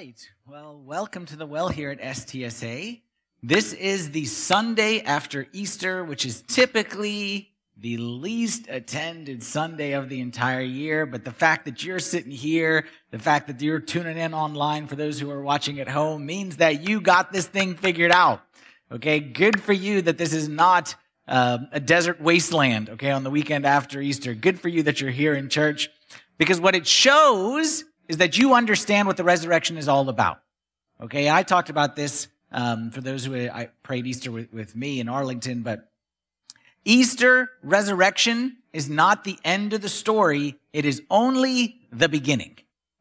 right. Well, welcome to the well here at STSA. This is the Sunday after Easter, which is typically the least attended Sunday of the entire year. But the fact that you're sitting here, the fact that you're tuning in online for those who are watching at home means that you got this thing figured out. Okay. Good for you that this is not uh, a desert wasteland. Okay. On the weekend after Easter. Good for you that you're here in church because what it shows is that you understand what the resurrection is all about. Okay. I talked about this, um, for those who I prayed Easter with, with me in Arlington, but Easter resurrection is not the end of the story. It is only the beginning.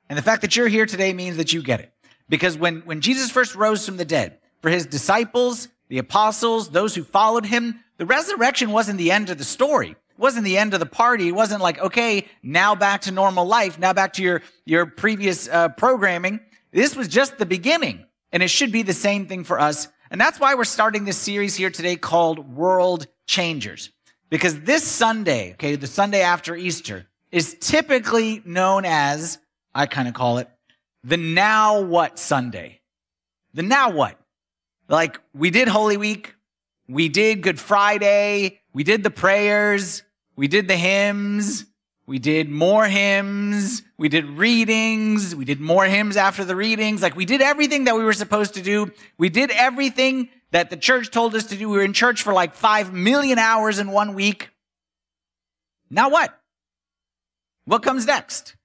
And the fact that you're here today means that you get it. Because when, when Jesus first rose from the dead, for his disciples, the apostles, those who followed him, the resurrection wasn't the end of the story. Wasn't the end of the party. It wasn't like, okay, now back to normal life, now back to your, your previous uh, programming. This was just the beginning. And it should be the same thing for us. And that's why we're starting this series here today called World changers. Because this Sunday, okay, the Sunday after Easter, is typically known as, I kind of call it, the now what Sunday. The now what? Like, we did Holy Week, we did Good Friday, we did the prayers, we did the hymns, we did more hymns, we did readings, we did more hymns after the readings. Like, we did everything that we were supposed to do. We did everything that the church told us to do. We were in church for like five million hours in one week. Now what? What comes next?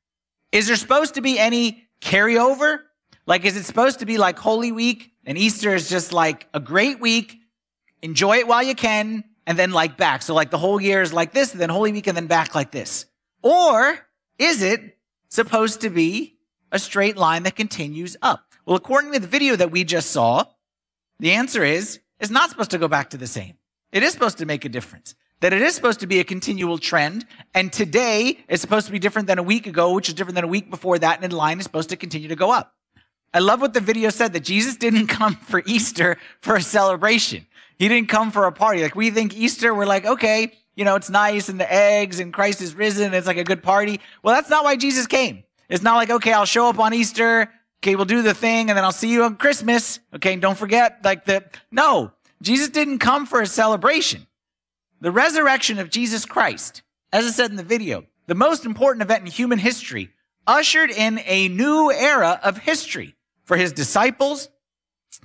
Is there supposed to be any carryover? Like, is it supposed to be like Holy Week and Easter is just like a great week? Enjoy it while you can and then like back. So like the whole year is like this and then Holy Week and then back like this. Or is it supposed to be a straight line that continues up? Well, according to the video that we just saw, the answer is, it's not supposed to go back to the same. It is supposed to make a difference. That it is supposed to be a continual trend. And today is supposed to be different than a week ago, which is different than a week before that. And the line is supposed to continue to go up. I love what the video said that Jesus didn't come for Easter for a celebration. He didn't come for a party. Like we think Easter, we're like, okay, you know, it's nice and the eggs and Christ is risen. It's like a good party. Well, that's not why Jesus came. It's not like, okay, I'll show up on Easter. Okay, we'll do the thing and then I'll see you on Christmas. Okay, don't forget like the, no, Jesus didn't come for a celebration. The resurrection of Jesus Christ, as I said in the video, the most important event in human history, ushered in a new era of history for his disciples,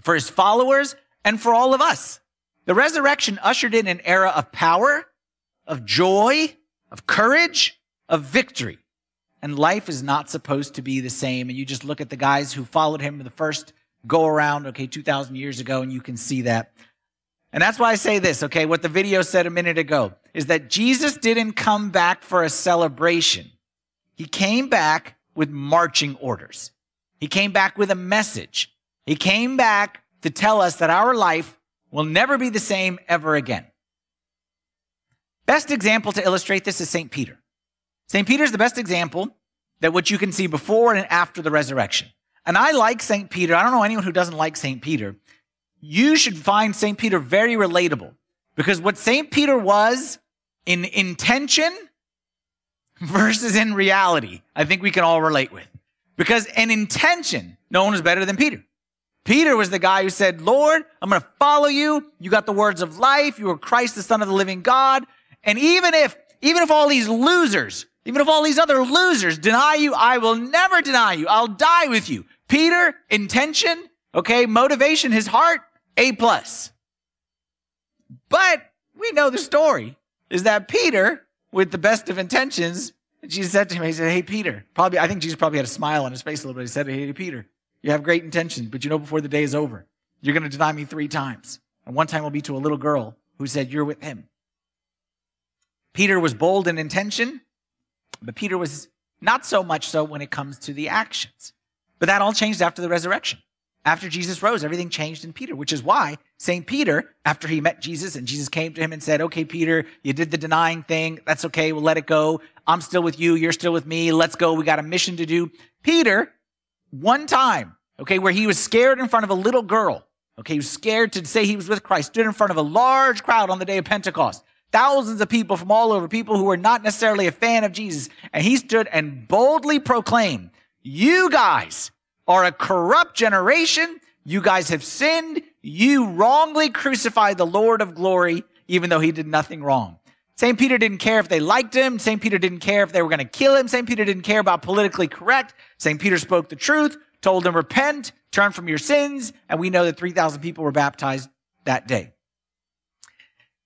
for his followers, and for all of us. The resurrection ushered in an era of power, of joy, of courage, of victory and life is not supposed to be the same. And you just look at the guys who followed him the first go around, okay, 2,000 years ago, and you can see that. And that's why I say this, okay, what the video said a minute ago is that Jesus didn't come back for a celebration. He came back with marching orders. He came back with a message. He came back to tell us that our life will never be the same ever again. Best example to illustrate this is St. Peter. St. Peter's the best example that what you can see before and after the resurrection. And I like St. Peter. I don't know anyone who doesn't like St. Peter. You should find St. Peter very relatable because what St. Peter was in intention versus in reality, I think we can all relate with. Because in intention, no one was better than Peter. Peter was the guy who said, Lord, I'm going to follow you. You got the words of life. You are Christ, the son of the living God. And even if, even if all these losers even if all these other losers deny you, I will never deny you. I'll die with you. Peter, intention, okay, motivation, his heart, A plus. But we know the story is that Peter, with the best of intentions, Jesus said to him, he said, Hey, Peter, probably, I think Jesus probably had a smile on his face a little bit. He said, Hey, Peter, you have great intentions, but you know before the day is over, you're going to deny me three times. And one time will be to a little girl who said, You're with him. Peter was bold in intention. But Peter was not so much so when it comes to the actions. But that all changed after the resurrection. After Jesus rose, everything changed in Peter, which is why St. Peter, after he met Jesus and Jesus came to him and said, okay, Peter, you did the denying thing. That's okay. We'll let it go. I'm still with you. You're still with me. Let's go. We got a mission to do. Peter, one time, okay, where he was scared in front of a little girl. Okay, he was scared to say he was with Christ, stood in front of a large crowd on the day of Pentecost. Thousands of people from all over, people who were not necessarily a fan of Jesus. And he stood and boldly proclaimed, you guys are a corrupt generation. You guys have sinned. You wrongly crucified the Lord of glory, even though he did nothing wrong. St. Peter didn't care if they liked him. St. Peter didn't care if they were going to kill him. St. Peter didn't care about politically correct. St. Peter spoke the truth, told them, repent, turn from your sins. And we know that 3,000 people were baptized that day.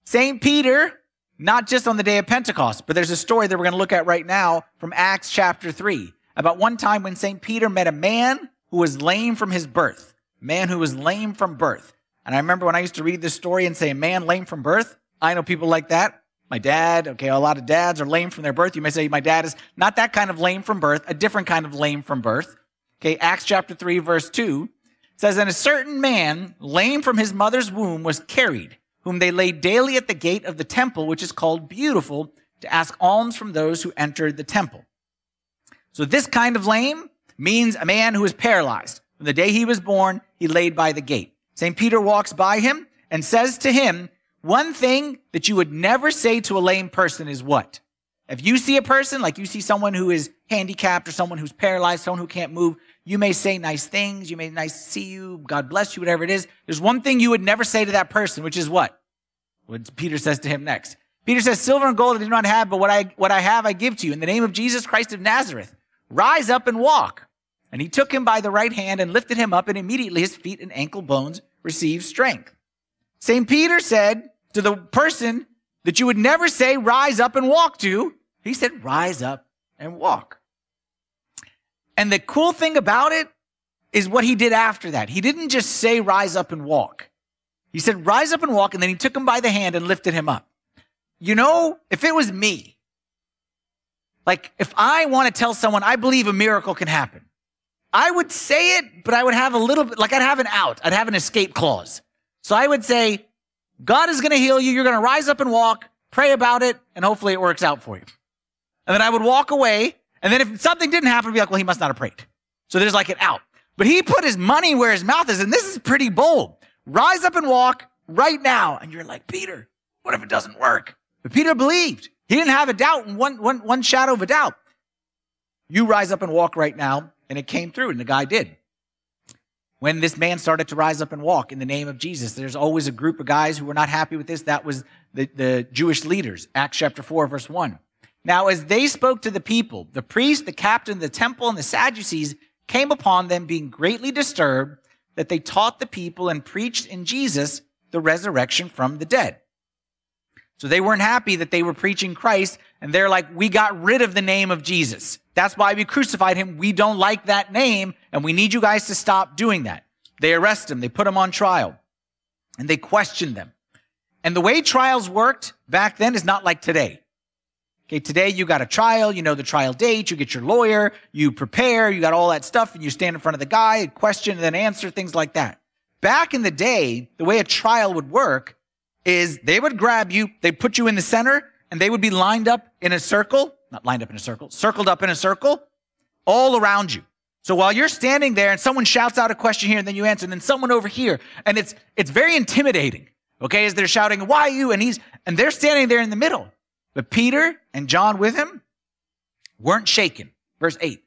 St. Peter, not just on the day of Pentecost, but there's a story that we're going to look at right now from Acts chapter 3 about one time when St. Peter met a man who was lame from his birth, a man who was lame from birth. And I remember when I used to read this story and say, a man lame from birth. I know people like that. My dad, okay, a lot of dads are lame from their birth. You may say, my dad is not that kind of lame from birth, a different kind of lame from birth. Okay, Acts chapter 3, verse 2 says, And a certain man, lame from his mother's womb, was carried, whom they laid daily at the gate of the temple, which is called Beautiful, to ask alms from those who entered the temple. So this kind of lame means a man who is paralyzed. From the day he was born, he laid by the gate. St. Peter walks by him and says to him, one thing that you would never say to a lame person is what? If you see a person, like you see someone who is handicapped or someone who's paralyzed, someone who can't move, you may say nice things. You may nice see you. God bless you, whatever it is. There's one thing you would never say to that person, which is what? What Peter says to him next. Peter says, silver and gold I do not have, but what I, what I have I give to you in the name of Jesus Christ of Nazareth. Rise up and walk. And he took him by the right hand and lifted him up and immediately his feet and ankle bones received strength. St. Peter said to the person that you would never say rise up and walk to, he said rise up and walk. And the cool thing about it is what he did after that. He didn't just say rise up and walk. He said rise up and walk and then he took him by the hand and lifted him up. You know, if it was me, like if I want to tell someone I believe a miracle can happen, I would say it, but I would have a little bit, like I'd have an out. I'd have an escape clause. So I would say, God is going to heal you. You're going to rise up and walk, pray about it, and hopefully it works out for you. And then I would walk away. And then if something didn't happen, I'd be like, well, he must not have prayed. So there's like an out. But he put his money where his mouth is. And this is pretty bold. Rise up and walk right now. And you're like, Peter, what if it doesn't work? But Peter believed. He didn't have a doubt and one, one, one shadow of a doubt. You rise up and walk right now. And it came through and the guy did. When this man started to rise up and walk in the name of Jesus, there's always a group of guys who were not happy with this. That was the, the Jewish leaders. Acts chapter 4, verse 1. Now, as they spoke to the people, the priest, the captain of the temple, and the Sadducees came upon them being greatly disturbed that they taught the people and preached in Jesus the resurrection from the dead. So they weren't happy that they were preaching Christ and they're like, we got rid of the name of Jesus. That's why we crucified him. We don't like that name and we need you guys to stop doing that. They arrest him. They put him on trial and they question them. And the way trials worked back then is not like today. Okay, today you got a trial, you know the trial date, you get your lawyer, you prepare, you got all that stuff, and you stand in front of the guy, question and then answer, things like that. Back in the day, the way a trial would work is they would grab you, they put you in the center, and they would be lined up in a circle, not lined up in a circle, circled up in a circle, all around you. So while you're standing there and someone shouts out a question here and then you answer, and then someone over here, and it's it's very intimidating. Okay, as they're shouting, why you? And he's and they're standing there in the middle. But Peter and John with him weren't shaken. Verse 8.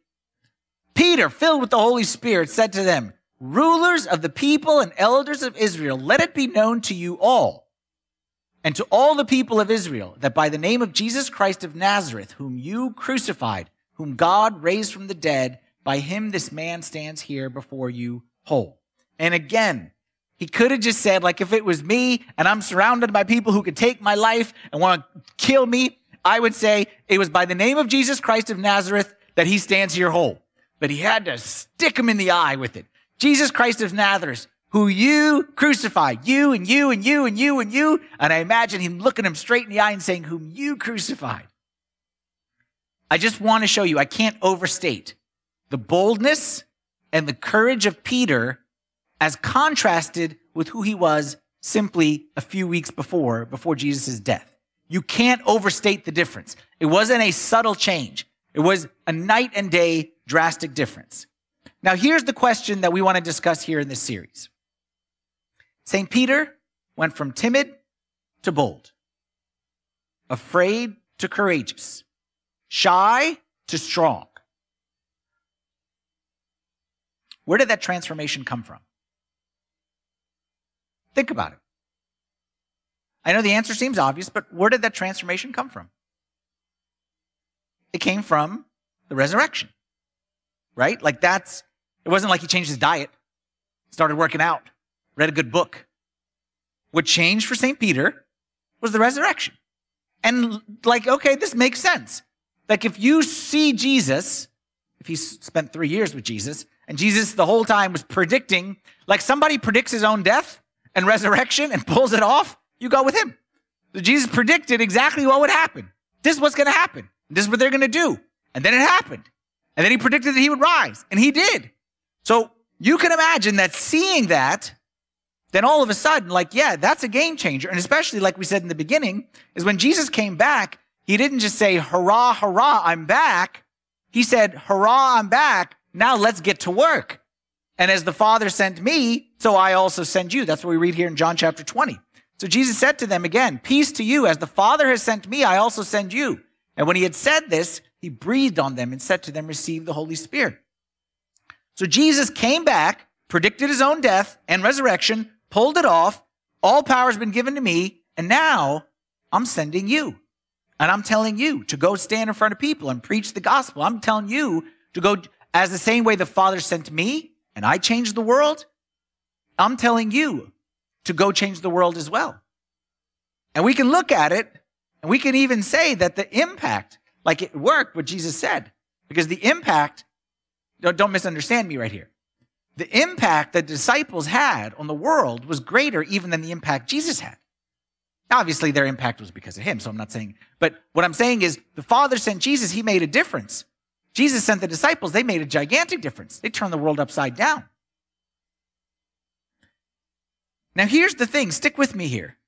Peter, filled with the Holy Spirit, said to them, Rulers of the people and elders of Israel, let it be known to you all and to all the people of Israel that by the name of Jesus Christ of Nazareth, whom you crucified, whom God raised from the dead, by him this man stands here before you whole. And again, he could have just said, like, if it was me and I'm surrounded by people who could take my life and want to kill me, I would say it was by the name of Jesus Christ of Nazareth that he stands here whole. But he had to stick him in the eye with it. Jesus Christ of Nazareth, who you crucified, you and you and you and you and you. And I imagine him looking him straight in the eye and saying, whom you crucified. I just want to show you, I can't overstate the boldness and the courage of Peter as contrasted with who he was simply a few weeks before, before Jesus' death. You can't overstate the difference. It wasn't a subtle change. It was a night and day drastic difference. Now, here's the question that we want to discuss here in this series. St. Peter went from timid to bold, afraid to courageous, shy to strong. Where did that transformation come from? Think about it. I know the answer seems obvious, but where did that transformation come from? It came from the resurrection, right? Like that's, it wasn't like he changed his diet, started working out, read a good book. What changed for St. Peter was the resurrection. And like, okay, this makes sense. Like if you see Jesus, if he spent three years with Jesus, and Jesus the whole time was predicting, like somebody predicts his own death and resurrection and pulls it off, you go with him. So Jesus predicted exactly what would happen. This is what's going to happen. This is what they're going to do. And then it happened. And then he predicted that he would rise, and he did. So you can imagine that seeing that, then all of a sudden, like, yeah, that's a game changer. And especially, like we said in the beginning, is when Jesus came back, he didn't just say, hurrah, hurrah, I'm back. He said, hurrah, I'm back. Now let's get to work. And as the Father sent me, so I also send you. That's what we read here in John chapter 20. So Jesus said to them again, Peace to you. As the Father has sent me, I also send you. And when he had said this, he breathed on them and said to them, Receive the Holy Spirit. So Jesus came back, predicted his own death and resurrection, pulled it off. All power has been given to me. And now I'm sending you. And I'm telling you to go stand in front of people and preach the gospel. I'm telling you to go as the same way the Father sent me and I changed the world. I'm telling you to go change the world as well. And we can look at it and we can even say that the impact, like it worked what Jesus said, because the impact, don't misunderstand me right here. The impact that disciples had on the world was greater even than the impact Jesus had. Obviously, their impact was because of him, so I'm not saying, but what I'm saying is the Father sent Jesus, he made a difference. Jesus sent the disciples, they made a gigantic difference. They turned the world upside down. Now, here's the thing stick with me here.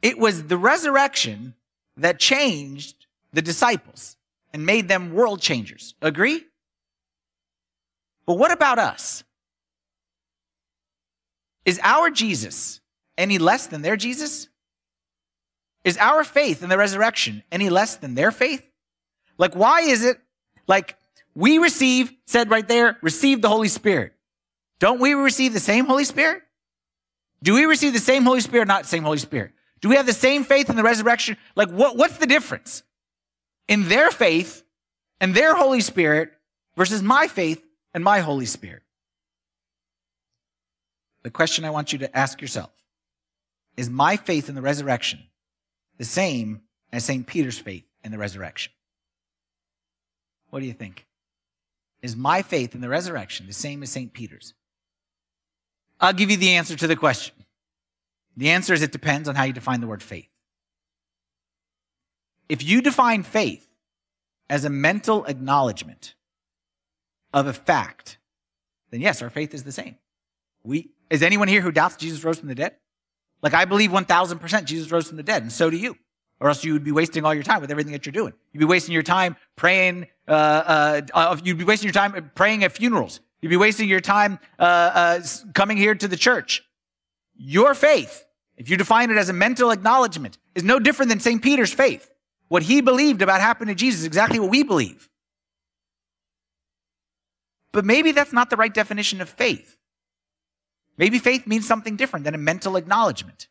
It was the resurrection that changed the disciples and made them world changers. Agree? But what about us? Is our Jesus any less than their Jesus? Is our faith in the resurrection any less than their faith? Like, why is it like we receive, said right there, receive the Holy Spirit? Don't we receive the same Holy Spirit? Do we receive the same Holy Spirit, not the same Holy Spirit? Do we have the same faith in the resurrection? Like, what, what's the difference in their faith and their Holy Spirit versus my faith and my Holy Spirit? The question I want you to ask yourself is my faith in the resurrection the same as St. Peter's faith in the resurrection? What do you think? Is my faith in the resurrection the same as St. Peter's? I'll give you the answer to the question. The answer is it depends on how you define the word faith. If you define faith as a mental acknowledgement of a fact, then yes, our faith is the same. We, is anyone here who doubts Jesus rose from the dead? Like I believe 1000% Jesus rose from the dead, and so do you. Or else you would be wasting all your time with everything that you're doing. You'd be wasting your time praying, uh, uh, you'd be wasting your time praying at funerals. You'd be wasting your time uh, uh, coming here to the church. Your faith, if you define it as a mental acknowledgement, is no different than St. Peter's faith. What he believed about happened to Jesus is exactly what we believe. But maybe that's not the right definition of faith. Maybe faith means something different than a mental acknowledgement.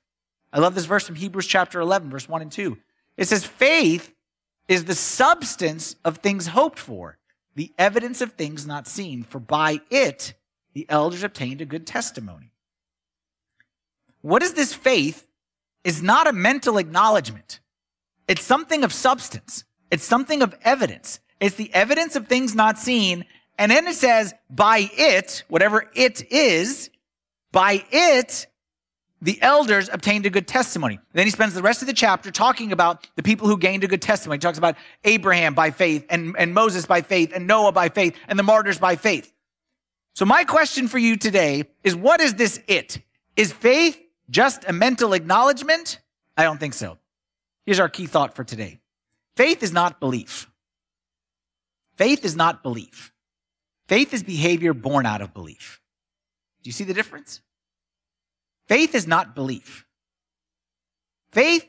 I love this verse from Hebrews chapter 11, verse 1 and 2. It says, Faith is the substance of things hoped for the evidence of things not seen, for by it the elders obtained a good testimony. What is this faith? Is not a mental acknowledgement. It's something of substance. It's something of evidence. It's the evidence of things not seen. And then it says, by it, whatever it is, by it, the elders obtained a good testimony. Then he spends the rest of the chapter talking about the people who gained a good testimony. He talks about Abraham by faith and, and Moses by faith and Noah by faith and the martyrs by faith. So my question for you today is what is this it? Is faith just a mental acknowledgement? I don't think so. Here's our key thought for today. Faith is not belief. Faith is not belief. Faith is behavior born out of belief. Do you see the difference? Faith is not belief. Faith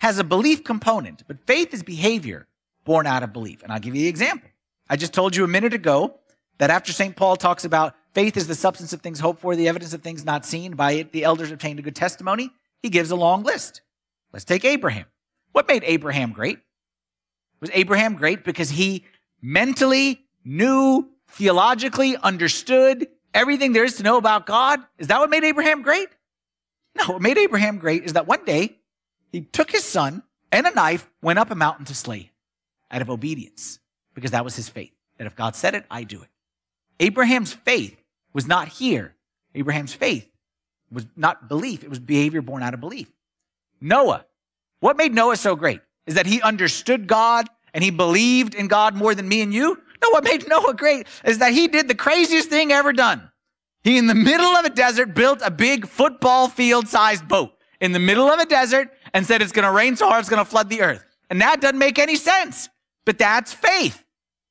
has a belief component, but faith is behavior born out of belief. And I'll give you the example. I just told you a minute ago that after St. Paul talks about faith is the substance of things hoped for, the evidence of things not seen. By it, the elders obtained a good testimony. He gives a long list. Let's take Abraham. What made Abraham great? Was Abraham great because he mentally knew, theologically understood everything there is to know about God? Is that what made Abraham great? No, what made Abraham great is that one day he took his son and a knife, went up a mountain to slay out of obedience because that was his faith. That if God said it, I do it. Abraham's faith was not here. Abraham's faith was not belief. It was behavior born out of belief. Noah. What made Noah so great is that he understood God and he believed in God more than me and you. No, what made Noah great is that he did the craziest thing ever done. He, in the middle of a desert, built a big football field sized boat in the middle of a desert and said it's going to rain so hard it's going to flood the earth. And that doesn't make any sense. But that's faith.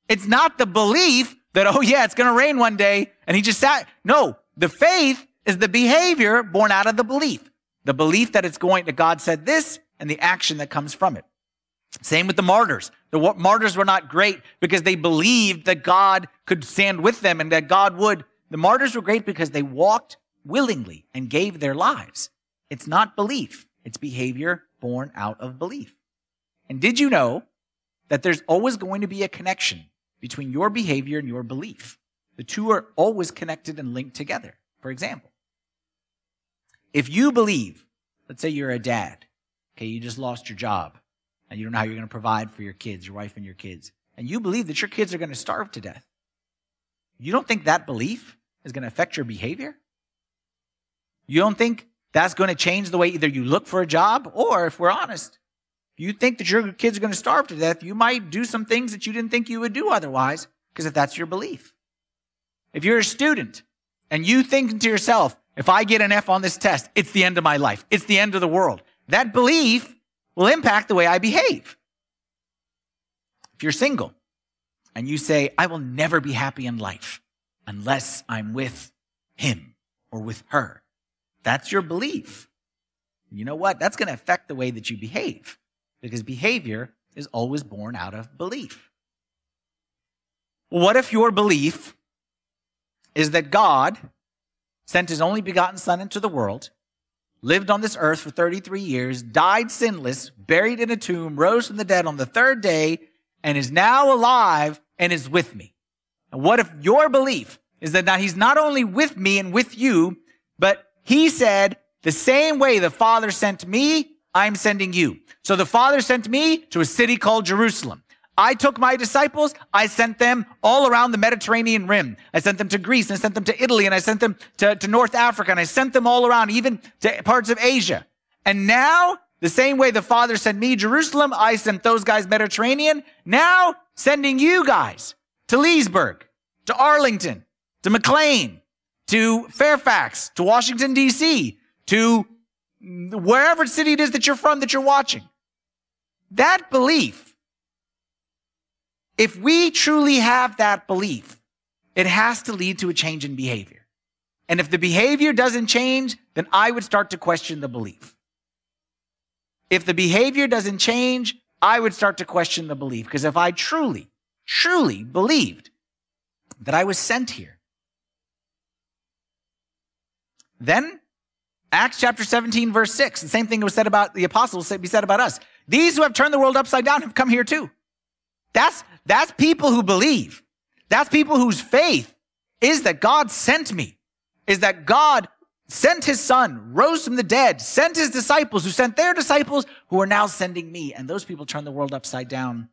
It's not the belief that, oh yeah, it's going to rain one day. And he just sat. No, the faith is the behavior born out of the belief. The belief that it's going, that God said this and the action that comes from it. Same with the martyrs. The martyrs were not great because they believed that God could stand with them and that God would. The martyrs were great because they walked willingly and gave their lives. It's not belief. It's behavior born out of belief. And did you know that there's always going to be a connection between your behavior and your belief? The two are always connected and linked together. For example, if you believe, let's say you're a dad, okay, you just lost your job and you don't know how you're going to provide for your kids, your wife and your kids, and you believe that your kids are going to starve to death, you don't think that belief is going to affect your behavior? You don't think that's going to change the way either you look for a job or, if we're honest, you think that your kids are going to starve to death, you might do some things that you didn't think you would do otherwise, because if that's your belief. If you're a student and you think to yourself, if I get an F on this test, it's the end of my life. It's the end of the world. That belief will impact the way I behave. If you're single and you say, I will never be happy in life unless I'm with him or with her, that's your belief. You know what? That's going to affect the way that you behave because behavior is always born out of belief. What if your belief is that God sent his only begotten Son into the world lived on this earth for 33 years, died sinless, buried in a tomb, rose from the dead on the third day, and is now alive and is with me. And what if your belief is that now he's not only with me and with you, but he said, the same way the Father sent me, I'm sending you. So the Father sent me to a city called Jerusalem. I took my disciples, I sent them all around the Mediterranean rim. I sent them to Greece, and I sent them to Italy, and I sent them to, to North Africa, and I sent them all around, even to parts of Asia. And now, the same way the Father sent me Jerusalem, I sent those guys Mediterranean. Now, sending you guys to Leesburg, to Arlington, to McLean, to Fairfax, to Washington, D.C., to wherever city it is that you're from that you're watching. That belief if we truly have that belief, it has to lead to a change in behavior. And if the behavior doesn't change, then I would start to question the belief. If the behavior doesn't change, I would start to question the belief. Because if I truly, truly believed that I was sent here, then Acts chapter 17, verse 6, the same thing was said about the apostles, be said about us. These who have turned the world upside down have come here too. That's, that's people who believe. That's people whose faith is that God sent me, is that God sent his son, rose from the dead, sent his disciples, who sent their disciples, who are now sending me. And those people turn the world upside down.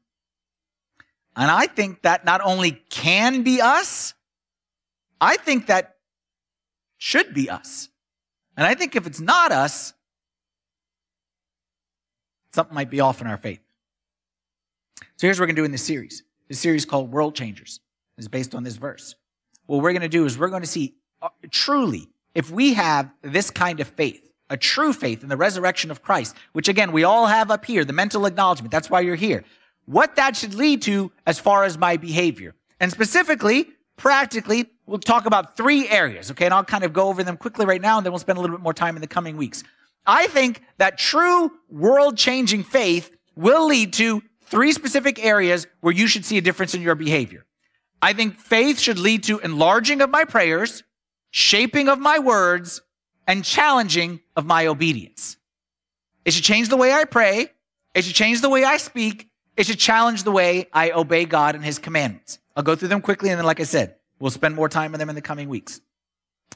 And I think that not only can be us, I think that should be us. And I think if it's not us, something might be off in our faith. So here's what we're going to do in this series. This series called World Changers is based on this verse. What we're going to do is we're going to see uh, truly if we have this kind of faith, a true faith in the resurrection of Christ, which again, we all have up here, the mental acknowledgement. That's why you're here. What that should lead to as far as my behavior. And specifically, practically, we'll talk about three areas. Okay. And I'll kind of go over them quickly right now, and then we'll spend a little bit more time in the coming weeks. I think that true world changing faith will lead to three specific areas where you should see a difference in your behavior. I think faith should lead to enlarging of my prayers. shaping of my words, and challenging of my obedience. It should change the way I pray. It should change the way I speak. It should challenge the way I obey God and his commandments. I'll go through them quickly. And then, like I said, we'll spend more time on them in the coming weeks.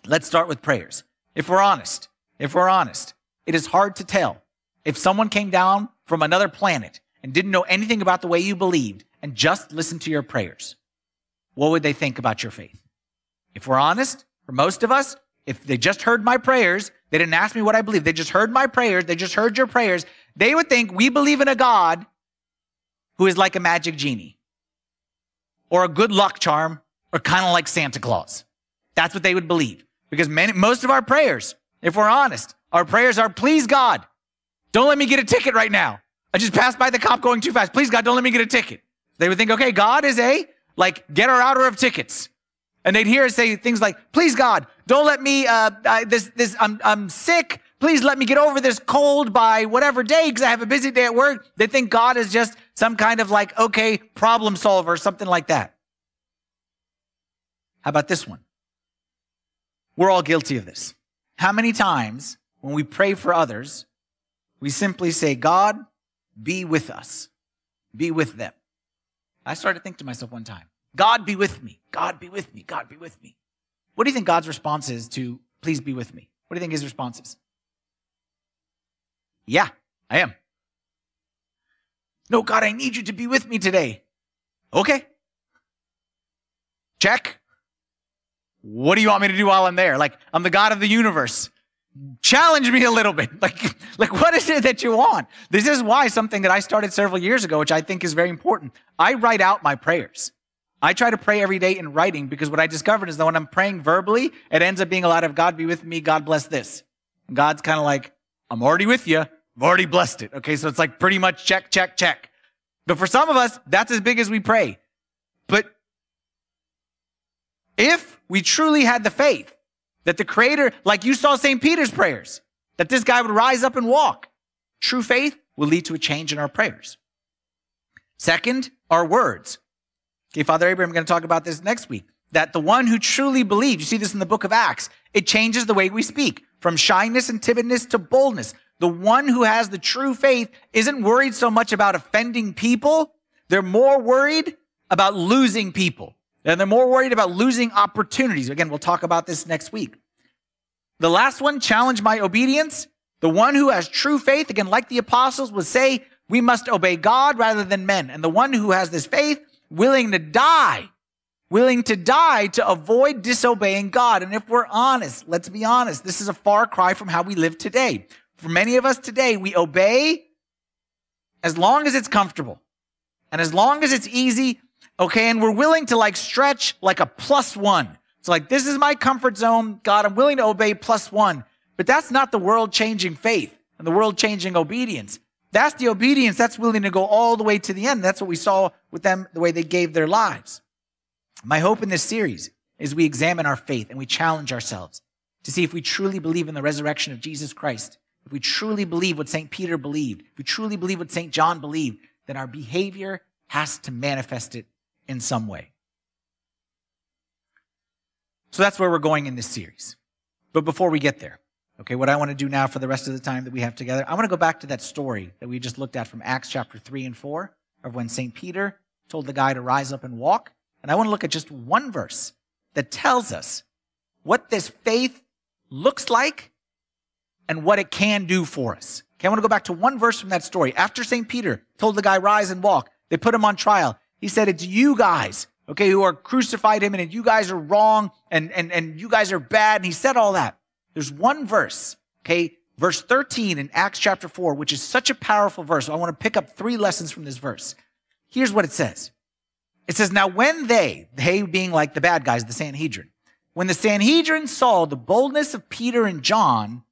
Let's start with prayers. If we're honest, if we're honest, it is hard to tell if someone came down from another planet and didn't know anything about the way you believed and just listened to your prayers. What would they think about your faith? If we're honest, for most of us, if they just heard my prayers, they didn't ask me what I believe, they just heard my prayers, they just heard your prayers, they would think we believe in a God who is like a magic genie or a good luck charm or kind of like Santa Claus. That's what they would believe. Because many, most of our prayers, if we're honest, our prayers are, please God, don't let me get a ticket right now. I just passed by the cop going too fast. Please God, don't let me get a ticket. They would think, okay, God is a, like, get our outer of tickets. And they'd hear us say things like, please God, don't let me, uh, I, this, this, I'm, I'm sick. Please let me get over this cold by whatever day because I have a busy day at work. They think God is just some kind of like, okay, problem solver, something like that. How about this one? We're all guilty of this. How many times when we pray for others, we simply say, God, be with us, be with them. I started to think to myself one time, God be with me, God be with me, God be with me. What do you think God's response is to please be with me? What do you think his response is? Yeah, I am. No, God, I need you to be with me today. Okay. Check. What do you want me to do while I'm there? Like, I'm the God of the universe. Challenge me a little bit. Like, like, what is it that you want? This is why something that I started several years ago, which I think is very important. I write out my prayers. I try to pray every day in writing because what I discovered is that when I'm praying verbally, it ends up being a lot of God be with me, God bless this. God's kind of like, I'm already with you. I've already blessed it. Okay. So it's like pretty much check, check, check. But for some of us, that's as big as we pray. But if we truly had the faith that the creator, like you saw St. Peter's prayers, that this guy would rise up and walk, true faith will lead to a change in our prayers. Second, our words. Okay, Father Abraham, I'm going to talk about this next week. That the one who truly believes, you see this in the book of Acts, it changes the way we speak from shyness and timidness to boldness. The one who has the true faith isn't worried so much about offending people. They're more worried about losing people. And they're more worried about losing opportunities. Again, we'll talk about this next week. The last one, challenge my obedience. The one who has true faith, again, like the apostles would say, we must obey God rather than men. And the one who has this faith, willing to die, willing to die to avoid disobeying God. And if we're honest, let's be honest, this is a far cry from how we live today. For many of us today, we obey as long as it's comfortable and as long as it's easy. Okay. And we're willing to like stretch like a plus one. It's like, this is my comfort zone. God, I'm willing to obey plus one. But that's not the world changing faith and the world changing obedience. That's the obedience that's willing to go all the way to the end. That's what we saw with them, the way they gave their lives. My hope in this series is we examine our faith and we challenge ourselves to see if we truly believe in the resurrection of Jesus Christ if we truly believe what St. Peter believed, if we truly believe what St. John believed, then our behavior has to manifest it in some way. So that's where we're going in this series. But before we get there, okay, what I want to do now for the rest of the time that we have together, I want to go back to that story that we just looked at from Acts chapter 3 and 4 of when St. Peter told the guy to rise up and walk. And I want to look at just one verse that tells us what this faith looks like and what it can do for us. Okay, I want to go back to one verse from that story. After St. Peter told the guy, rise and walk, they put him on trial. He said, it's you guys, okay, who are crucified him and you guys are wrong and, and, and you guys are bad. And he said all that. There's one verse, okay, verse 13 in Acts chapter 4, which is such a powerful verse. I want to pick up three lessons from this verse. Here's what it says. It says, now when they, they being like the bad guys, the Sanhedrin, when the Sanhedrin saw the boldness of Peter and John,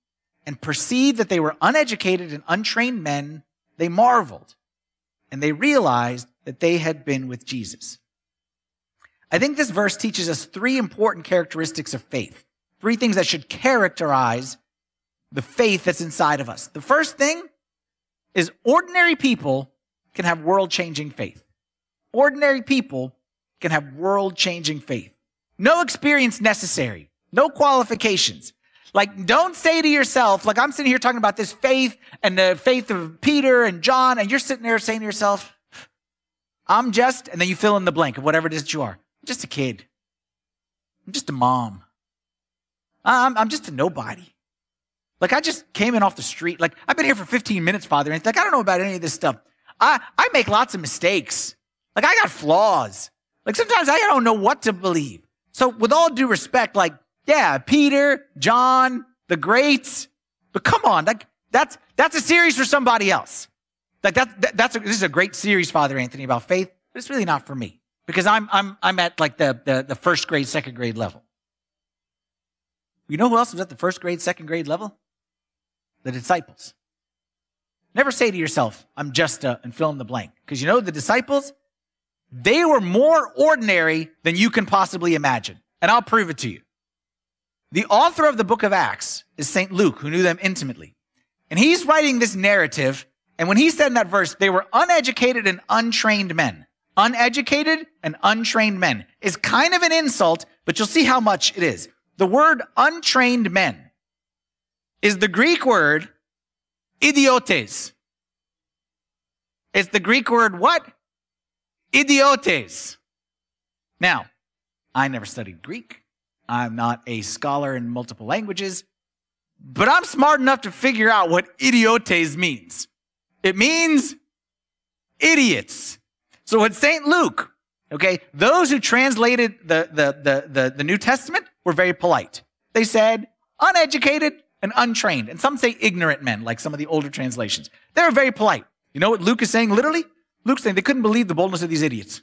and perceived that they were uneducated and untrained men, they marveled and they realized that they had been with Jesus. I think this verse teaches us three important characteristics of faith, three things that should characterize the faith that's inside of us. The first thing is ordinary people can have world changing faith. Ordinary people can have world changing faith. No experience necessary. No qualifications. Like, don't say to yourself, like I'm sitting here talking about this faith and the faith of Peter and John, and you're sitting there saying to yourself, I'm just, and then you fill in the blank of whatever it is that you are. I'm just a kid. I'm just a mom. I'm, I'm just a nobody. Like I just came in off the street. Like I've been here for 15 minutes, Father, and like I don't know about any of this stuff. I, I make lots of mistakes. Like I got flaws. Like sometimes I don't know what to believe. So with all due respect, like, yeah, Peter, John, the greats, but come on, like that's, that's a series for somebody else. Like that, that that's a, this is a great series, Father Anthony, about faith, but it's really not for me because I'm, I'm, I'm at like the, the, the first grade, second grade level. You know who else was at the first grade, second grade level? The disciples. Never say to yourself, I'm just a, and fill in the blank. Because you know, the disciples, they were more ordinary than you can possibly imagine. And I'll prove it to you. The author of the book of Acts is St. Luke, who knew them intimately. And he's writing this narrative. And when he said in that verse, they were uneducated and untrained men. Uneducated and untrained men is kind of an insult, but you'll see how much it is. The word untrained men is the Greek word idiotes. It's the Greek word what? Idiotes. Now, I never studied Greek. I'm not a scholar in multiple languages, but I'm smart enough to figure out what idiotes means. It means idiots. So what St. Luke, okay, those who translated the, the, the, the, the New Testament were very polite. They said uneducated and untrained. And some say ignorant men, like some of the older translations. They were very polite. You know what Luke is saying literally? Luke's saying they couldn't believe the boldness of these idiots.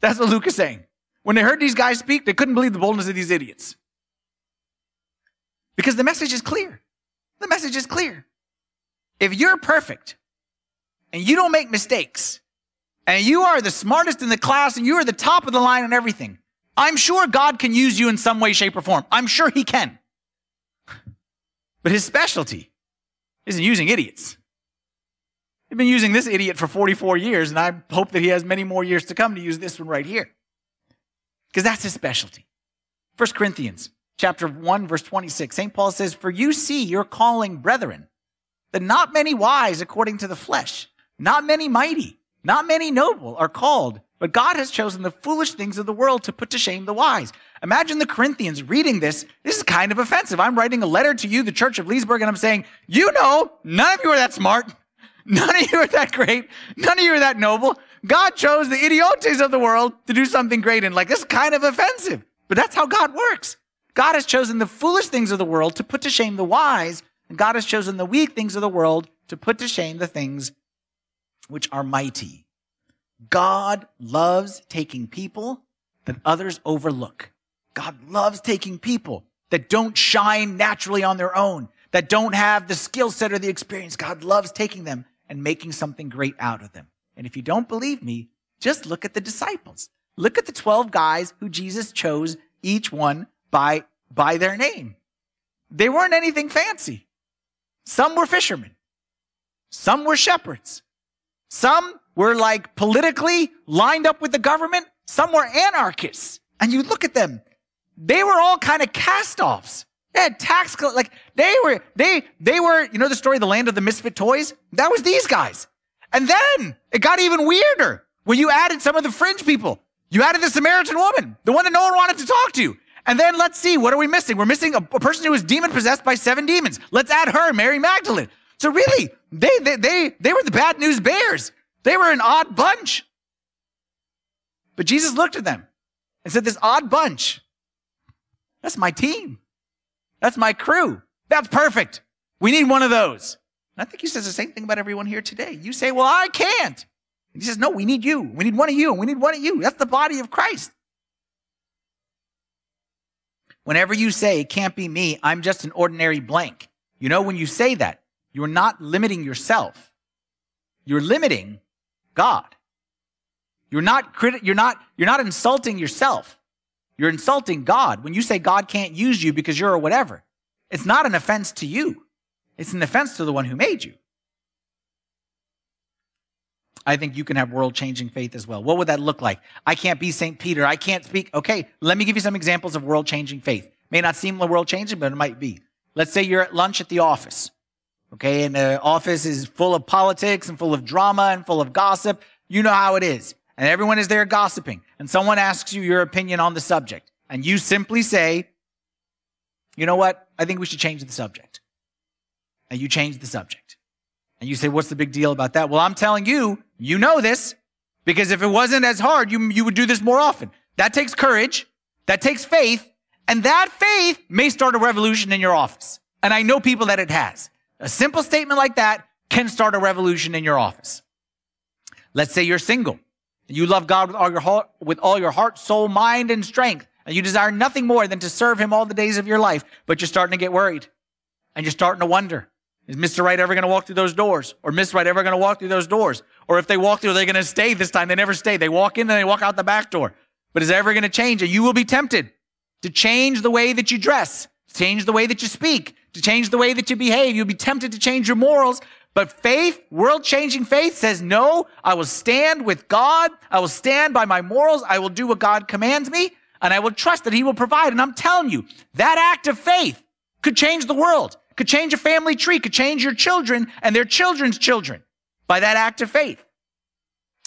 That's what Luke is saying. When they heard these guys speak, they couldn't believe the boldness of these idiots. Because the message is clear. The message is clear. If you're perfect and you don't make mistakes and you are the smartest in the class and you are the top of the line on everything, I'm sure God can use you in some way, shape, or form. I'm sure He can. But His specialty isn't using idiots. He's been using this idiot for 44 years, and I hope that he has many more years to come to use this one right here. Because that's his specialty. 1 Corinthians chapter 1, verse 26, St. Paul says, For you see your calling, brethren, that not many wise according to the flesh, not many mighty, not many noble are called, but God has chosen the foolish things of the world to put to shame the wise. Imagine the Corinthians reading this. This is kind of offensive. I'm writing a letter to you, the church of Leesburg, and I'm saying, you know, none of you are that smart. None of you are that great. None of you are that noble. God chose the idiotes of the world to do something great. And like, this is kind of offensive, but that's how God works. God has chosen the foolish things of the world to put to shame the wise. And God has chosen the weak things of the world to put to shame the things which are mighty. God loves taking people that others overlook. God loves taking people that don't shine naturally on their own, that don't have the skill set or the experience. God loves taking them and making something great out of them. And if you don't believe me, just look at the disciples. Look at the 12 guys who Jesus chose each one by, by their name. They weren't anything fancy. Some were fishermen. Some were shepherds. Some were like politically lined up with the government. Some were anarchists. And you look at them, they were all kind of cast-offs. They had tax, like they were, they, they were, you know the story, of the land of the misfit toys? That was these guys. And then it got even weirder when you added some of the fringe people. You added the Samaritan woman, the one that no one wanted to talk to. And then let's see, what are we missing? We're missing a, a person who was demon possessed by seven demons. Let's add her, Mary Magdalene. So really, they, they, they, they were the bad news bears. They were an odd bunch. But Jesus looked at them and said, This odd bunch, that's my team. That's my crew. That's perfect. We need one of those. And I think he says the same thing about everyone here today. You say, Well, I can't. And he says, No, we need you. We need one of you. We need one of you. That's the body of Christ. Whenever you say, It can't be me, I'm just an ordinary blank. You know, when you say that, you're not limiting yourself. You're limiting God. You're not criti- you're not you're not insulting yourself. You're insulting God when you say God can't use you because you're a whatever. It's not an offense to you. It's an offense to the one who made you. I think you can have world changing faith as well. What would that look like? I can't be St. Peter. I can't speak. Okay, let me give you some examples of world changing faith. May not seem world changing, but it might be. Let's say you're at lunch at the office. Okay. And the office is full of politics and full of drama and full of gossip. You know how it is. And everyone is there gossiping. And someone asks you your opinion on the subject. And you simply say, you know what? I think we should change the subject. And you change the subject. And you say, what's the big deal about that? Well, I'm telling you, you know this because if it wasn't as hard, you, you would do this more often. That takes courage. That takes faith. And that faith may start a revolution in your office. And I know people that it has. A simple statement like that can start a revolution in your office. Let's say you're single. You love God with all your heart, with all your heart, soul, mind, and strength. And you desire nothing more than to serve him all the days of your life. But you're starting to get worried. And you're starting to wonder, is Mr. Right ever going to walk through those doors? Or Miss Right ever going to walk through those doors? Or if they walk through, are they're going to stay this time. They never stay. They walk in and they walk out the back door. But is it ever going to change? And you will be tempted to change the way that you dress, change the way that you speak, to change the way that you behave. You'll be tempted to change your morals. But faith, world changing faith says, no, I will stand with God. I will stand by my morals. I will do what God commands me and I will trust that he will provide. And I'm telling you, that act of faith could change the world, could change a family tree, could change your children and their children's children by that act of faith.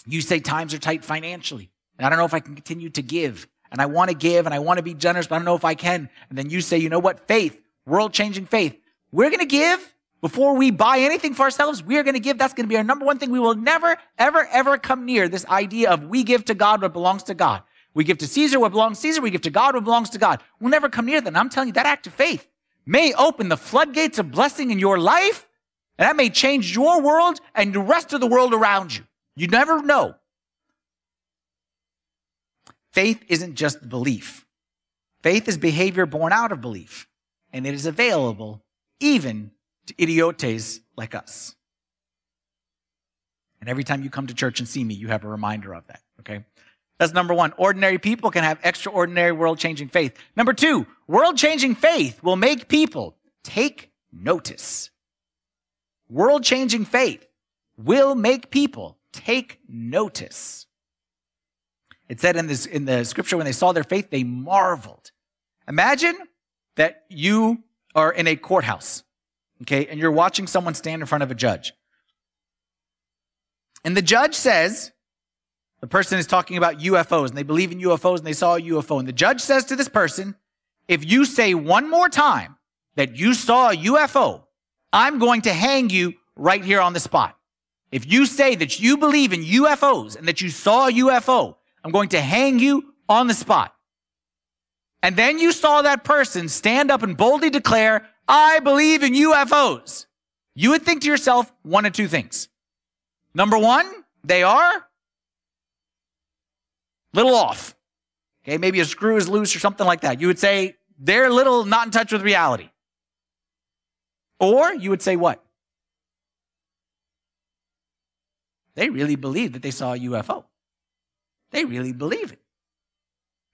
You say times are tight financially. And I don't know if I can continue to give. And I want to give and I want to be generous, but I don't know if I can. And then you say, you know what? Faith, world changing faith. We're going to give before we buy anything for ourselves. We are going to give. That's going to be our number one thing. We will never, ever, ever come near this idea of we give to God what belongs to God. We give to Caesar what belongs to Caesar. We give to God what belongs to God. We'll never come near that. And I'm telling you, that act of faith may open the floodgates of blessing in your life. And that may change your world and the rest of the world around you. You never know. Faith isn't just belief. Faith is behavior born out of belief, and it is available even to idiotes like us. And every time you come to church and see me, you have a reminder of that, okay? That's number one. Ordinary people can have extraordinary world changing faith. Number two, world changing faith will make people take notice. World changing faith will make people take notice. It said in this, in the scripture, when they saw their faith, they marveled. Imagine that you are in a courthouse, okay, and you're watching someone stand in front of a judge. And the judge says, the person is talking about UFOs and they believe in UFOs and they saw a UFO. And the judge says to this person, if you say one more time that you saw a UFO, I'm going to hang you right here on the spot. If you say that you believe in UFOs and that you saw a UFO, I'm going to hang you on the spot. And then you saw that person stand up and boldly declare, I believe in UFOs. You would think to yourself one of two things. Number one, they are little off. Okay, maybe a screw is loose or something like that. You would say they're a little not in touch with reality. Or you would say what? They really believe that they saw a UFO. They really believe it.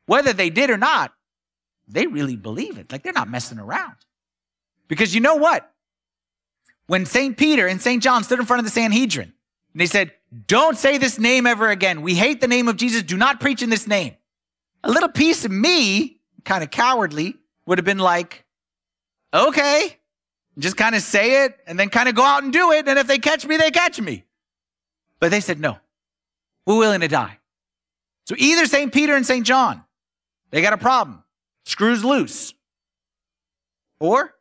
Whether they did or not, they really believe it. Like they're not messing around. Because you know what? When St. Peter and St. John stood in front of the Sanhedrin and they said, Don't say this name ever again. We hate the name of Jesus. Do not preach in this name. A little piece of me, kind of cowardly, would have been like, Okay, just kind of say it and then kind of go out and do it. And if they catch me, they catch me. But they said, No, we're willing to die. So either St. Peter and St. John, they got a problem. Screws loose. Or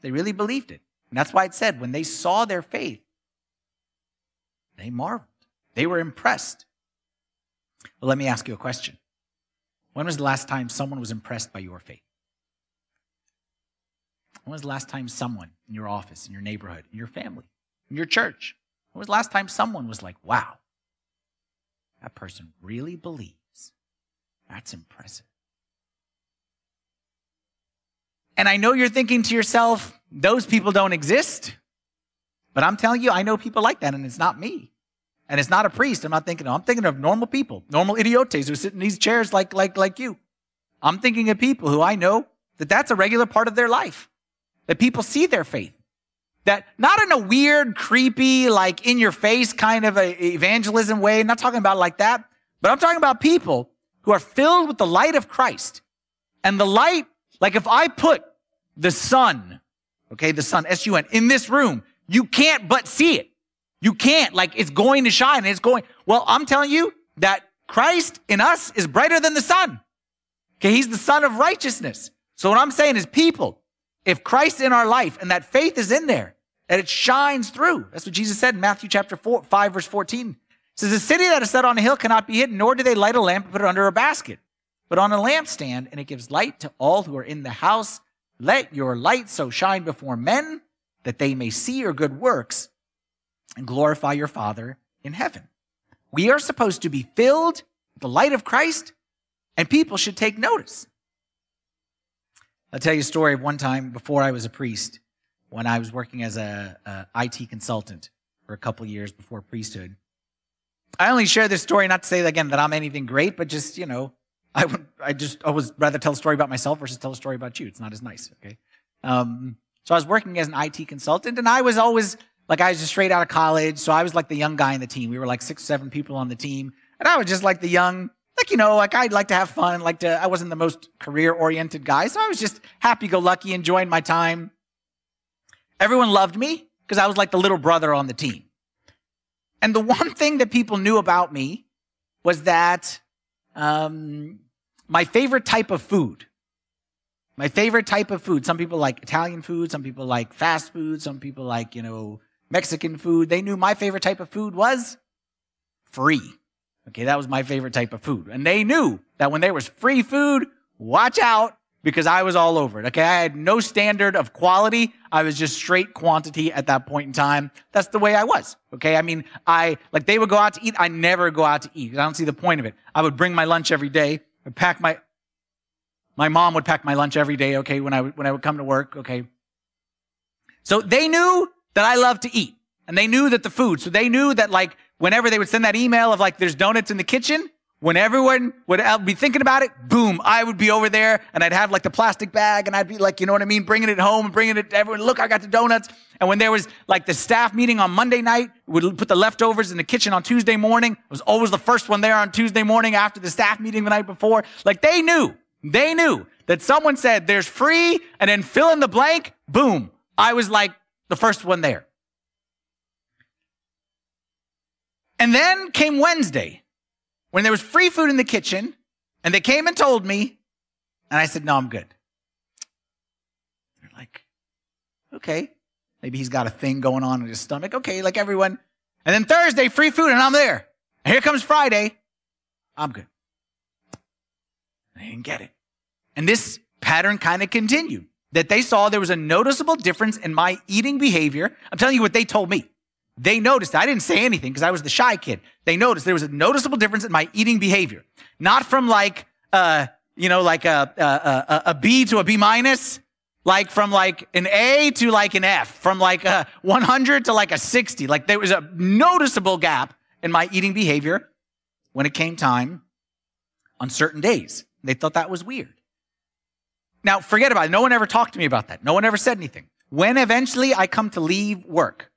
they really believed it. And that's why it said when they saw their faith, they marveled. They were impressed. Well, let me ask you a question. When was the last time someone was impressed by your faith? When was the last time someone in your office, in your neighborhood, in your family, in your church, when was the last time someone was like, wow, that person really believes. That's impressive. And I know you're thinking to yourself, those people don't exist. But I'm telling you, I know people like that, and it's not me. And it's not a priest. I'm not thinking, of, I'm thinking of normal people, normal idiotes who sit in these chairs like, like, like you. I'm thinking of people who I know that that's a regular part of their life, that people see their faith that not in a weird, creepy, like in your face kind of a evangelism way. I'm not talking about like that, but I'm talking about people who are filled with the light of Christ. And the light Like if I put the sun, okay, the sun, S-U-N, in this room, you can't but see it. You can't, like it's going to shine it's going. Well, I'm telling you that Christ in us is brighter than the sun. Okay, he's the son of righteousness. So what I'm saying is people, if Christ in our life and that faith is in there, that it shines through. That's what Jesus said in Matthew chapter 4, 5, verse 14. It says, a city that is set on a hill cannot be hidden, nor do they light a lamp and put it under a basket, but on a lampstand, and it gives light to all who are in the house. Let your light so shine before men that they may see your good works and glorify your Father in heaven. We are supposed to be filled with the light of Christ, and people should take notice. I'll tell you a story of one time before I was a priest, when I was working as a, a IT consultant for a couple years before priesthood. I only share this story not to say again that I'm anything great, but just you know, I would I just always rather tell a story about myself versus tell a story about you. It's not as nice. Okay. Um, so I was working as an IT consultant, and I was always like I was just straight out of college, so I was like the young guy in the team. We were like six, seven people on the team, and I was just like the young, like you know, like I'd like to have fun, like to. I wasn't the most career-oriented guy, so I was just happy-go-lucky, enjoying my time. Everyone loved me because I was like the little brother on the team. And the one thing that people knew about me was that um, my favorite type of food my favorite type of food. Some people like Italian food. Some people like fast food. Some people like, you know, Mexican food. They knew my favorite type of food was free. Okay, that was my favorite type of food. And they knew that when there was free food, watch out because I was all over it. Okay, I had no standard of quality. I was just straight quantity at that point in time. That's the way I was. Okay, I mean, I, like they would go out to eat. I never go out to eat. I don't see the point of it. I would bring my lunch every day. I pack my, my mom would pack my lunch every day, okay, when I, when I would come to work, okay. So they knew that I loved to eat. And they knew that the food, so they knew that like whenever they would send that email of like there's donuts in the kitchen, when everyone would uh, be thinking about it, boom, I would be over there and I'd have like the plastic bag and I'd be like, you know what I mean, bringing it home bringing it to everyone. Look, I got the donuts. And when there was like the staff meeting on Monday night, would put the leftovers in the kitchen on Tuesday morning. It was always the first one there on Tuesday morning after the staff meeting the night before. Like they knew they knew that someone said there's free and then fill in the blank. Boom. I was like the first one there. And then came Wednesday when there was free food in the kitchen and they came and told me and I said, no, I'm good. They're like, okay, maybe he's got a thing going on in his stomach. Okay, like everyone. And then Thursday, free food and I'm there. And here comes Friday. I'm good. I didn't get it. And this pattern kind of continued that they saw there was a noticeable difference in my eating behavior. I'm telling you what they told me. They noticed, I didn't say anything because I was the shy kid. They noticed there was a noticeable difference in my eating behavior. Not from like, uh, you know, like a, a, a, a B to a B minus, like from like an A to like an F, from like a 100 to like a 60. Like there was a noticeable gap in my eating behavior when it came time on certain days. They thought that was weird. Now, forget about it. No one ever talked to me about that. No one ever said anything. When eventually I come to leave work,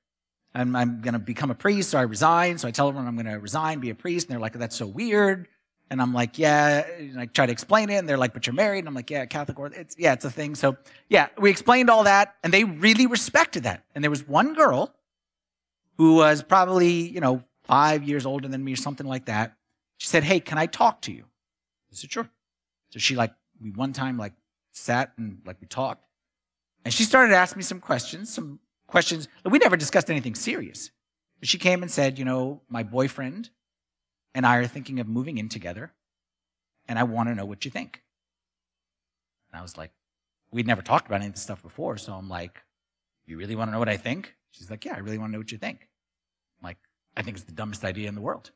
I'm, I'm going to become a priest, so I resign. So I tell everyone I'm going to resign, be a priest. And they're like, that's so weird. And I'm like, yeah. And I try to explain it. And they're like, but you're married. And I'm like, yeah, Catholic order. It's, yeah, it's a thing. So yeah, we explained all that and they really respected that. And there was one girl who was probably, you know, five years older than me or something like that. She said, hey, can I talk to you? I said, sure. So she like, we one time like sat and like we talked. And she started asking me some questions, some questions. We never discussed anything serious. But she came and said, you know, my boyfriend and I are thinking of moving in together, and I want to know what you think. And I was like, we'd never talked about any of this stuff before, so I'm like, you really want to know what I think? She's like, yeah, I really want to know what you think. I'm like, I think it's the dumbest idea in the world.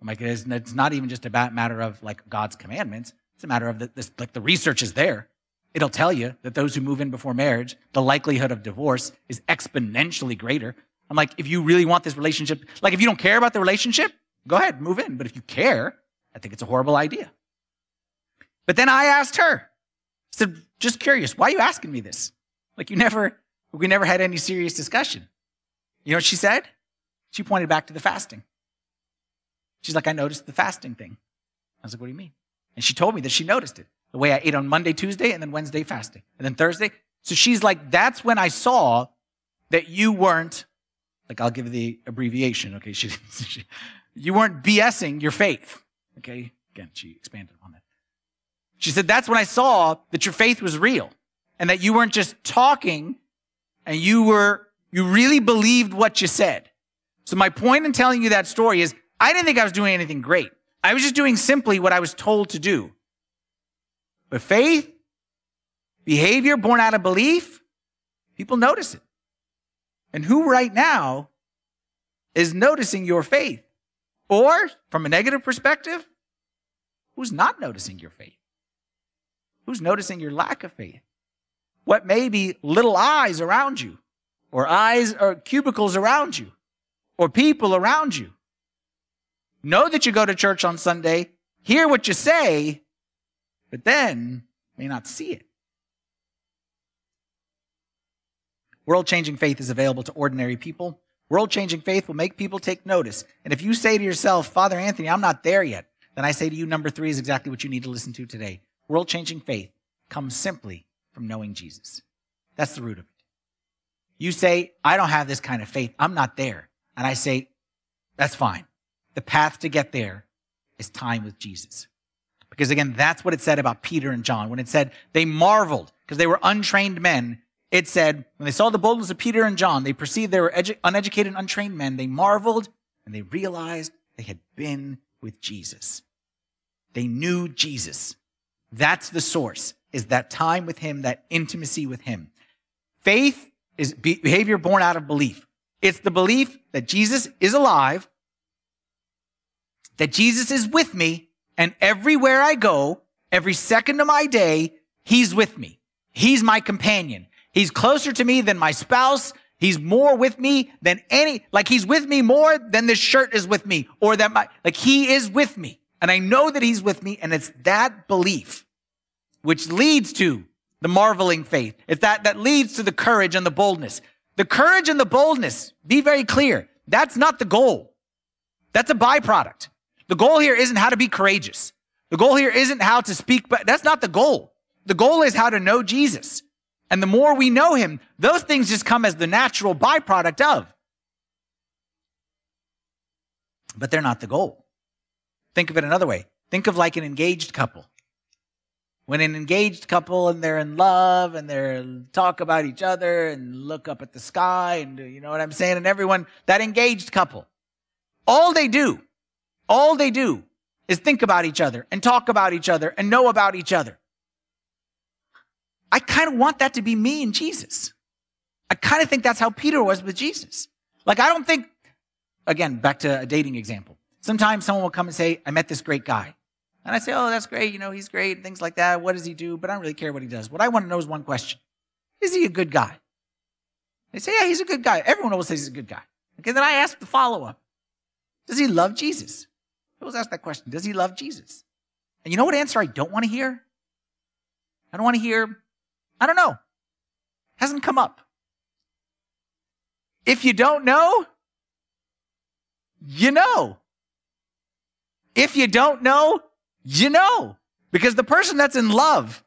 I'm like, it is, it's not even just a matter of like God's commandments. It's a matter of the, this, like the research is there. It'll tell you that those who move in before marriage, the likelihood of divorce is exponentially greater. I'm like, if you really want this relationship, like if you don't care about the relationship, go ahead, move in. But if you care, I think it's a horrible idea. But then I asked her, I said, just curious, why are you asking me this? Like you never, we never had any serious discussion. You know what she said? She pointed back to the fasting. She's like, I noticed the fasting thing. I was like, what do you mean? And she told me that she noticed it. the way I ate on Monday, Tuesday, and then Wednesday fasting, and then Thursday. So she's like, that's when I saw that you weren't, like, I'll give the abbreviation, okay? She, she you weren't BSing your faith, okay? Again, she expanded on that. She said, that's when I saw that your faith was real and that you weren't just talking and you were, you really believed what you said. So my point in telling you that story is I didn't think I was doing anything great. I was just doing simply what I was told to do. But faith, behavior born out of belief, people notice it. And who right now is noticing your faith? Or, from a negative perspective, who's not noticing your faith? Who's noticing your lack of faith? What may be little eyes around you, or eyes or cubicles around you, or people around you. Know that you go to church on Sunday, hear what you say, but then may not see it. World changing faith is available to ordinary people. World changing faith will make people take notice. And if you say to yourself, Father Anthony, I'm not there yet, then I say to you, number three is exactly what you need to listen to today. World changing faith comes simply from knowing Jesus. That's the root of it. You say, I don't have this kind of faith. I'm not there. And I say, that's fine. The path to get there is time with Jesus. Because again, that's what it said about Peter and John. When it said they marveled because they were untrained men it said, when they saw the boldness of Peter and John, they perceived they were edu- uneducated, untrained men. They marveled and they realized they had been with Jesus. They knew Jesus. That's the source, is that time with him, that intimacy with him. Faith is behavior born out of belief. It's the belief that Jesus is alive, that Jesus is with me, and everywhere I go, every second of my day, he's with me. He's my companion. He's closer to me than my spouse. He's more with me than any, like he's with me more than this shirt is with me or that my, like he is with me. And I know that he's with me. And it's that belief which leads to the marveling faith. It's that, that leads to the courage and the boldness. The courage and the boldness, be very clear. That's not the goal. That's a byproduct. The goal here isn't how to be courageous. The goal here isn't how to speak, but that's not the goal. The goal is how to know Jesus. And the more we know him, those things just come as the natural byproduct of. But they're not the goal. Think of it another way. Think of like an engaged couple. When an engaged couple and they're in love and they're talk about each other and look up at the sky and you know what I'm saying? And everyone, that engaged couple, all they do, all they do is think about each other and talk about each other and know about each other. I kind of want that to be me and Jesus. I kind of think that's how Peter was with Jesus. Like, I don't think, again, back to a dating example. Sometimes someone will come and say, I met this great guy. And I say, oh, that's great. You know, he's great. Things like that. What does he do? But I don't really care what he does. What I want to know is one question. Is he a good guy? They say, yeah, he's a good guy. Everyone always says he's a good guy. Okay, then I ask the follow up. Does he love Jesus? I always ask that question. Does he love Jesus? And you know what answer I don't want to hear? I don't want to hear, I don't know. Hasn't come up. If you don't know, you know. If you don't know, you know. Because the person that's in love,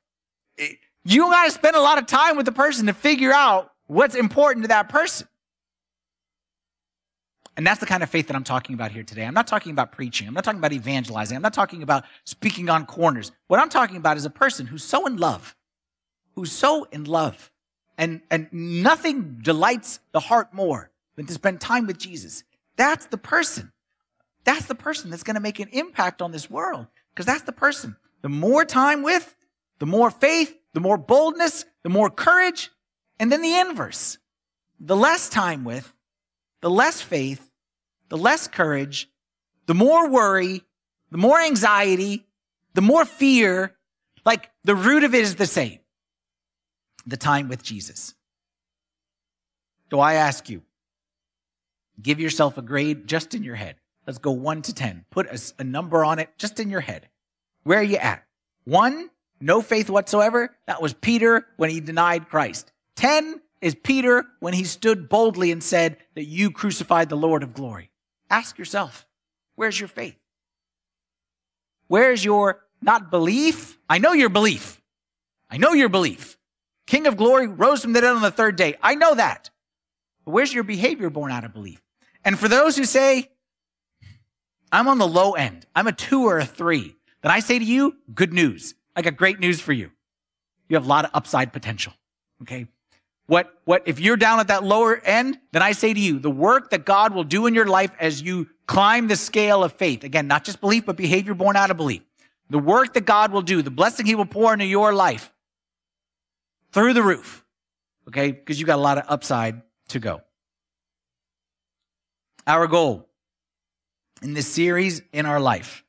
eh, you got to spend a lot of time with the person to figure out what's important to that person. And that's the kind of faith that I'm talking about here today. I'm not talking about preaching. I'm not talking about evangelizing. I'm not talking about speaking on corners. What I'm talking about is a person who's so in love who's so in love and, and nothing delights the heart more than to spend time with Jesus. That's the person. That's the person that's going to make an impact on this world because that's the person. The more time with, the more faith, the more boldness, the more courage, and then the inverse. The less time with, the less faith, the less courage, the more worry, the more anxiety, the more fear. Like the root of it is the same the time with Jesus. Do I ask you, give yourself a grade just in your head. Let's go one to 10. Put a, a, number on it just in your head. Where are you at? One, no faith whatsoever. That was Peter when he denied Christ. 10 is Peter when he stood boldly and said that you crucified the Lord of glory. Ask yourself, where's your faith? Where's your not belief. I know your belief. I know your belief. King of glory rose from the dead on the third day. I know that. But where's your behavior born out of belief? And for those who say, I'm on the low end, I'm a two or a three, then I say to you, good news. I got great news for you. You have a lot of upside potential. Okay. What, what, if you're down at that lower end, then I say to you, the work that God will do in your life as you climb the scale of faith, again, not just belief, but behavior born out of belief, the work that God will do, the blessing he will pour into your life through the roof. Okay. Because you got a lot of upside to go. Our goal in this series in our life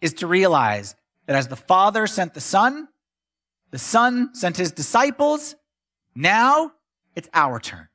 is to realize that as the Father sent the Son, the Son sent his disciples, now it's our turn.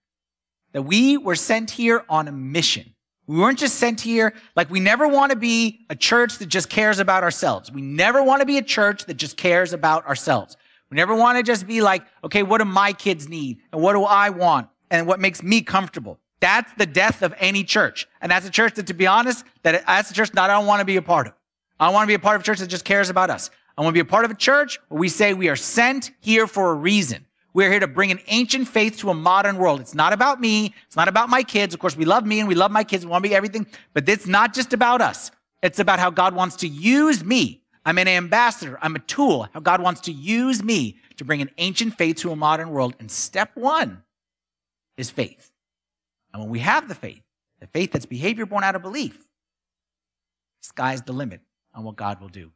That we were sent here on a mission. We weren't just sent here like we never want to be a church that just cares about ourselves. We never want to be a church that just cares about ourselves. We never want to just be like, okay, what do my kids need? And what do I want? And what makes me comfortable? That's the death of any church. And that's a church that, to be honest, that that's a church that I don't want to be a part of. I want to be a part of a church that just cares about us. I want to be a part of a church where we say we are sent here for a reason. We're here to bring an ancient faith to a modern world. It's not about me. It's not about my kids. Of course, we love me and we love my kids. We want to be everything, but it's not just about us. It's about how God wants to use me. I'm an ambassador. I'm a tool. How God wants to use me to bring an ancient faith to a modern world. And step one is faith. And when we have the faith, the faith that's behavior born out of belief, sky's the limit on what God will do.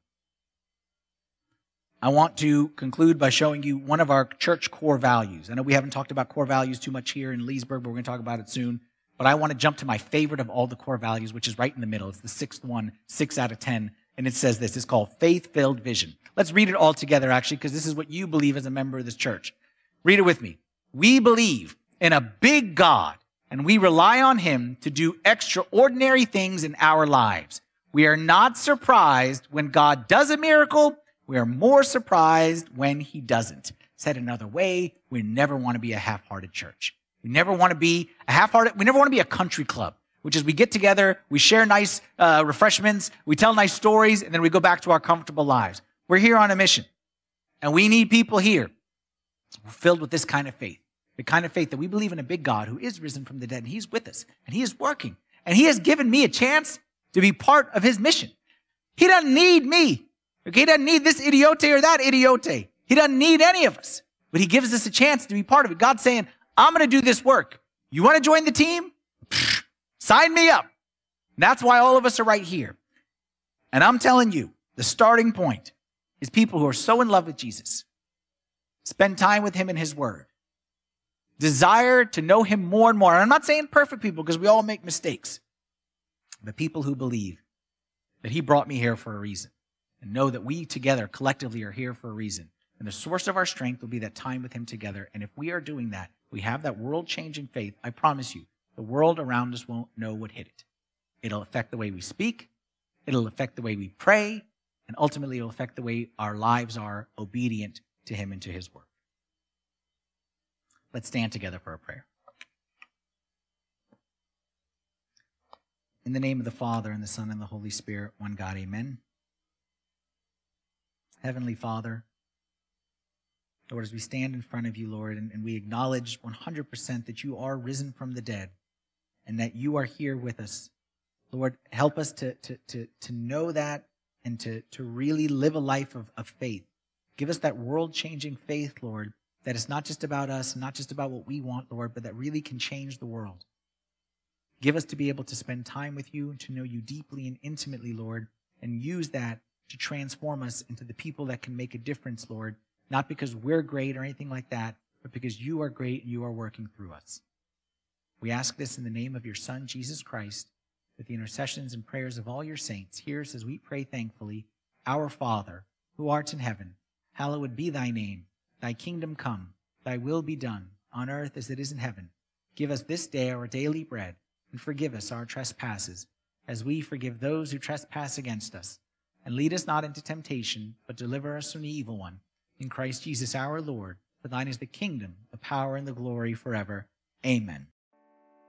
I want to conclude by showing you one of our church core values. I know we haven't talked about core values too much here in Leesburg, but we're going to talk about it soon. But I want to jump to my favorite of all the core values, which is right in the middle. It's the sixth one, six out of 10. And it says this. It's called faith filled vision. Let's read it all together, actually, because this is what you believe as a member of this church. Read it with me. We believe in a big God, and we rely on him to do extraordinary things in our lives. We are not surprised when God does a miracle we are more surprised when he doesn't. Said another way, we never want to be a half-hearted church. We never want to be a half-hearted, we never want to be a country club, which is we get together, we share nice uh, refreshments, we tell nice stories, and then we go back to our comfortable lives. We're here on a mission. And we need people here filled with this kind of faith. The kind of faith that we believe in a big God who is risen from the dead, and he's with us, and he is working. And he has given me a chance to be part of his mission. He doesn't need me. Okay, he doesn't need this idiote or that idiote. He doesn't need any of us, but he gives us a chance to be part of it. God's saying, I'm going to do this work. You want to join the team? Sign me up. And that's why all of us are right here. And I'm telling you, the starting point is people who are so in love with Jesus, spend time with him in his word, desire to know him more and more. And I'm not saying perfect people because we all make mistakes, but people who believe that he brought me here for a reason and know that we together collectively are here for a reason. And the source of our strength will be that time with Him together. And if we are doing that, we have that world changing faith, I promise you, the world around us won't know what hit it. It'll affect the way we speak, it'll affect the way we pray, and ultimately it'll affect the way our lives are obedient to Him and to His work. Let's stand together for a prayer. In the name of the Father, and the Son, and the Holy Spirit, one God, amen. Heavenly Father, Lord, as we stand in front of you, Lord, and, and we acknowledge 100% that you are risen from the dead and that you are here with us. Lord, help us to, to, to, to know that and to, to really live a life of, of faith. Give us that world changing faith, Lord, that is not just about us, not just about what we want, Lord, but that really can change the world. Give us to be able to spend time with you to know you deeply and intimately, Lord, and use that to transform us into the people that can make a difference, Lord, not because we're great or anything like that, but because you are great and you are working through us. We ask this in the name of your Son, Jesus Christ, with the intercessions and prayers of all your saints. Hear us as we pray thankfully, Our Father, who art in heaven, hallowed be thy name. Thy kingdom come, thy will be done, on earth as it is in heaven. Give us this day our daily bread, and forgive us our trespasses, as we forgive those who trespass against us and lead us not into temptation, but deliver us from the evil one. In Christ Jesus our Lord, for thine is the kingdom, the power, and the glory forever. Amen.